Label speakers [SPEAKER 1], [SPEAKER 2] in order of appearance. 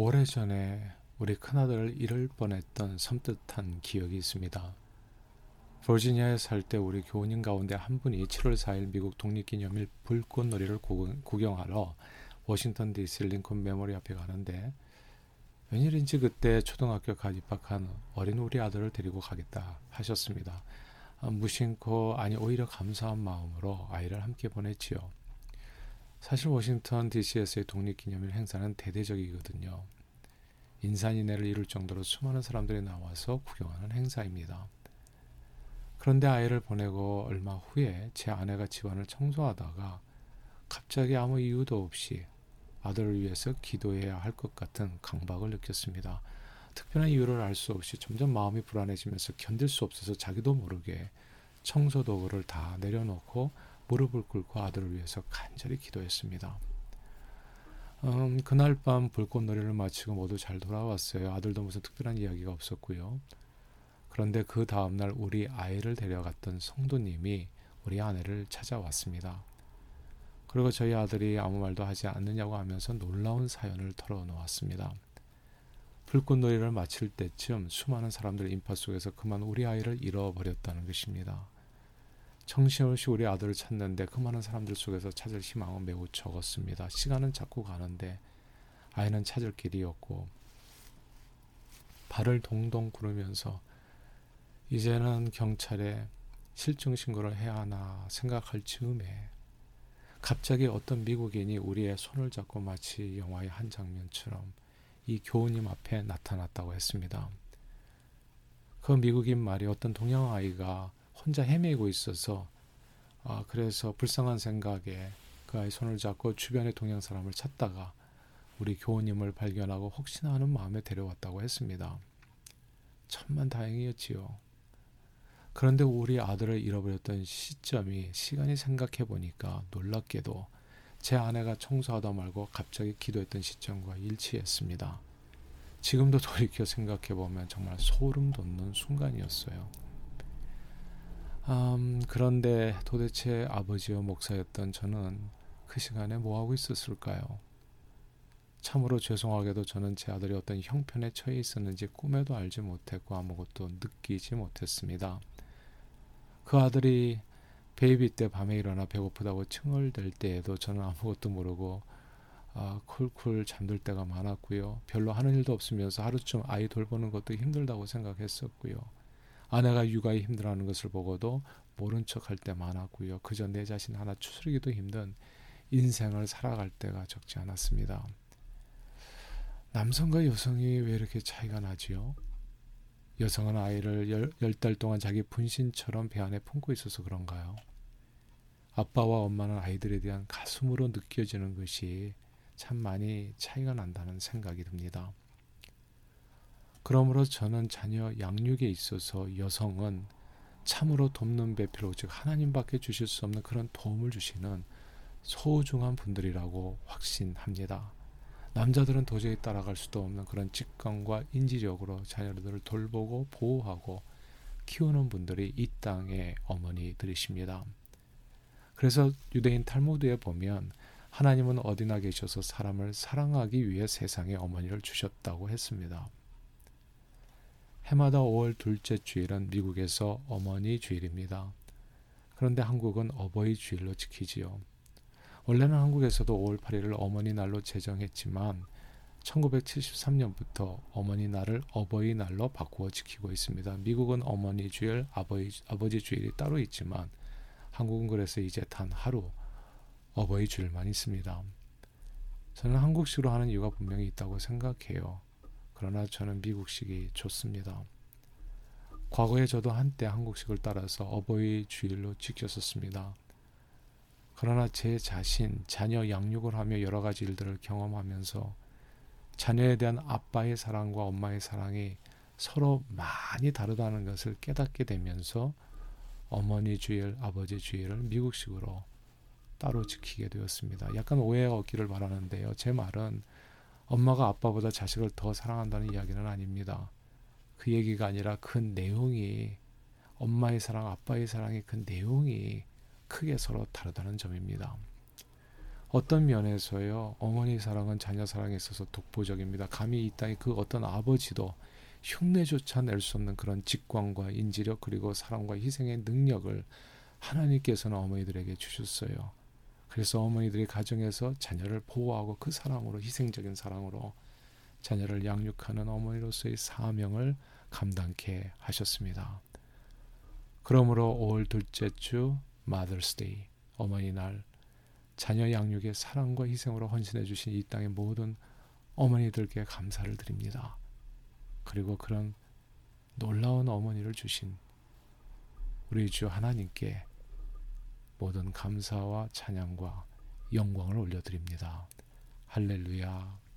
[SPEAKER 1] 오래전에 우리 큰아들을 잃을 뻔했던 섬뜩한 기억이 있습니다. 버지니아에 살 때 우리 교우님 가운데 한 분이 7월 4일 미국 독립기념일 불꽃놀이를 구경하러 워싱턴 DC 링컨 메모리 앞에 가는데 웬일인지 그때 초등학교 가 입학한 어린 우리 아들을 데리고 가겠다 하셨습니다. 아, 무심코 아니 오히려 감사한 마음으로 아이를 함께 보냈지요. 사실 워싱턴 DC에서의 독립기념일 행사는 대대적이거든요. 인산인해를 이룰 정도로 수많은 사람들이 나와서 구경하는 행사입니다. 그런데 아이를 보내고 얼마 후에 제 아내가 집안을 청소하다가 갑자기 아무 이유도 없이 아들을 위해서 기도해야 할 것 같은 강박을 느꼈습니다. 특별한 이유를 알 수 없이 점점 마음이 불안해지면서 견딜 수 없어서 자기도 모르게 청소 도구를 다 내려놓고 무릎을 꿇고 아들을 위해서 간절히 기도했습니다. 음, 그날 밤 불꽃 놀이를 마치고 모두 잘 돌아왔어요. 아들도 무슨 특별한 이야기가 없었고요. 그런데 그 다음날 우리 아이를 데려갔던 성도님이 우리 아내를 찾아왔습니다. 그리고 저희 아들이 아무 말도 하지 않느냐고 하면서 놀라운 사연을 털어놓았습니다. 불꽃놀이를 마칠 때쯤 수많은 사람들 인파 속에서 그만 우리 아이를 잃어버렸다는 것입니다. 정신없이 우리 아들을 찾는데 그 많은 사람들 속에서 찾을 희망은 매우 적었습니다. 시간은 자꾸 가는데 아이는 찾을 길이 없고 발을 동동 구르면서 이제는 경찰에 실종 신고를 해야 하나 생각할 즈음에 갑자기 어떤 미국인이 우리의 손을 잡고 마치 영화의 한 장면처럼 이 교우님 앞에 나타났다고 했습니다. 그 미국인 말이 어떤 동양 아이가 혼자 헤매고 있어서 아, 그래서 불쌍한 생각에 그 아이 손을 잡고 주변의 동양 사람을 찾다가 우리 교우님을 발견하고 혹시나 하는 마음에 데려왔다고 했습니다. 천만 다행이었지요. 그런데 우리 아들을 잃어버렸던 시점이 시간이 생각해 보니까 놀랍게도 제 아내가 청소하다 말고 갑자기 기도했던 시점과 일치했습니다. 지금도 돌이켜 생각해 보면 정말 소름 돋는 순간이었어요. 음, 그런데 도대체 아버지와 목사였던 저는 그 시간에 뭐 하고 있었을까요? 참으로 죄송하게도 저는 제 아들이 어떤 형편에 처해 있었는지 꿈에도 알지 못했고 아무것도 느끼지 못했습니다. 그 아들이 베이비 때 밤에 일어나 배고프다고 칭얼댈 때에도 저는 아무것도 모르고 아, 쿨쿨 잠들 때가 많았고요. 별로 하는 일도 없으면서 하루쯤 아이 돌보는 것도 힘들다고 생각했었고요. 아내가 육아에 힘들어하는 것을 보고도 모른 척할 때 많았고요. 그저 내 자신 하나 추스르기도 힘든 인생을 살아갈 때가 적지 않았습니다. 남성과 여성이 왜 이렇게 차이가 나지요? 여성은 아이를 열, 열달 동안 자기 분신처럼 배 안에 품고 있어서 그런가요? 아빠와 엄마는 아이들에 대한 가슴으로 느껴지는 것이 참 많이 차이가 난다는 생각이 듭니다. 그러므로 저는 자녀 양육에 있어서 여성은 참으로 돕는 배필 오직 하나님밖에 주실 수 없는 그런 도움을 주시는 소중한 분들이라고 확신합니다. 남자들은 도저히 따라갈 수도 없는 그런 직관과 인지력으로 자녀들을 돌보고 보호하고 키우는 분들이 이 땅의 어머니들이십니다. 그래서 유대인 탈무드에 보면 하나님은 어디나 계셔서 사람을 사랑하기 위해 세상에 어머니를 주셨다고 했습니다. 해마다 5월 둘째 주일은 미국에서 어머니 주일입니다. 그런데 한국은 어버이 주일로 지키지요. 원래는 한국에서도 5월 8일을 어머니 날로 제정했지만 1973년부터 어머니 날을 어버이 날로 바꾸어 지키고 있습니다. 미국은 어머니 주일, 아버지, 아버지 주일이 따로 있지만 한국은 그래서 이제 단 하루 어버이 주일만 있습니다. 저는 한국식으로 하는 이유가 분명히 있다고 생각해요. 그러나 저는 미국식이 좋습니다. 과거에 저도 한때 한국식을 따라서 어버이 주일로 지켰었습니다. 그러나 제 자신, 자녀 양육을 하며 여러 가지 일들을 경험하면서 자녀에 대한 아빠의 사랑과 엄마의 사랑이 서로 많이 다르다는 것을 깨닫게 되면서 어머니 주일, 아버지 주일을 미국식으로 따로 지키게 되었습니다. 약간 오해가 없기를 바라는데요. 제 말은 엄마가 아빠보다 자식을 더 사랑한다는 이야기는 아닙니다. 그 얘기가 아니라 그 내용이 엄마의 사랑, 아빠의 사랑의 그 내용이 크게 서로 다르다는 점입니다. 어떤 면에서요 어머니 사랑은 자녀 사랑에 있어서 독보적입니다. 감히 이 땅에 그 어떤 아버지도 흉내조차 낼 수 없는 그런 직관과 인지력 그리고 사랑과 희생의 능력을 하나님께서는 어머니들에게 주셨어요. 그래서 어머니들이 가정에서 자녀를 보호하고 그 사랑으로 희생적인 사랑으로 자녀를 양육하는 어머니로서의 사명을 감당케 하셨습니다. 그러므로 5월 둘째 주 마더스데이 어머니 날 자녀 양육의 사랑과 희생으로 헌신해 주신 이 땅의 모든 어머니들께 감사를 드립니다. 그리고 그런 놀라운 어머니를 주신 우리 주 하나님께 모든 감사와 찬양과 영광을 올려드립니다. 할렐루야.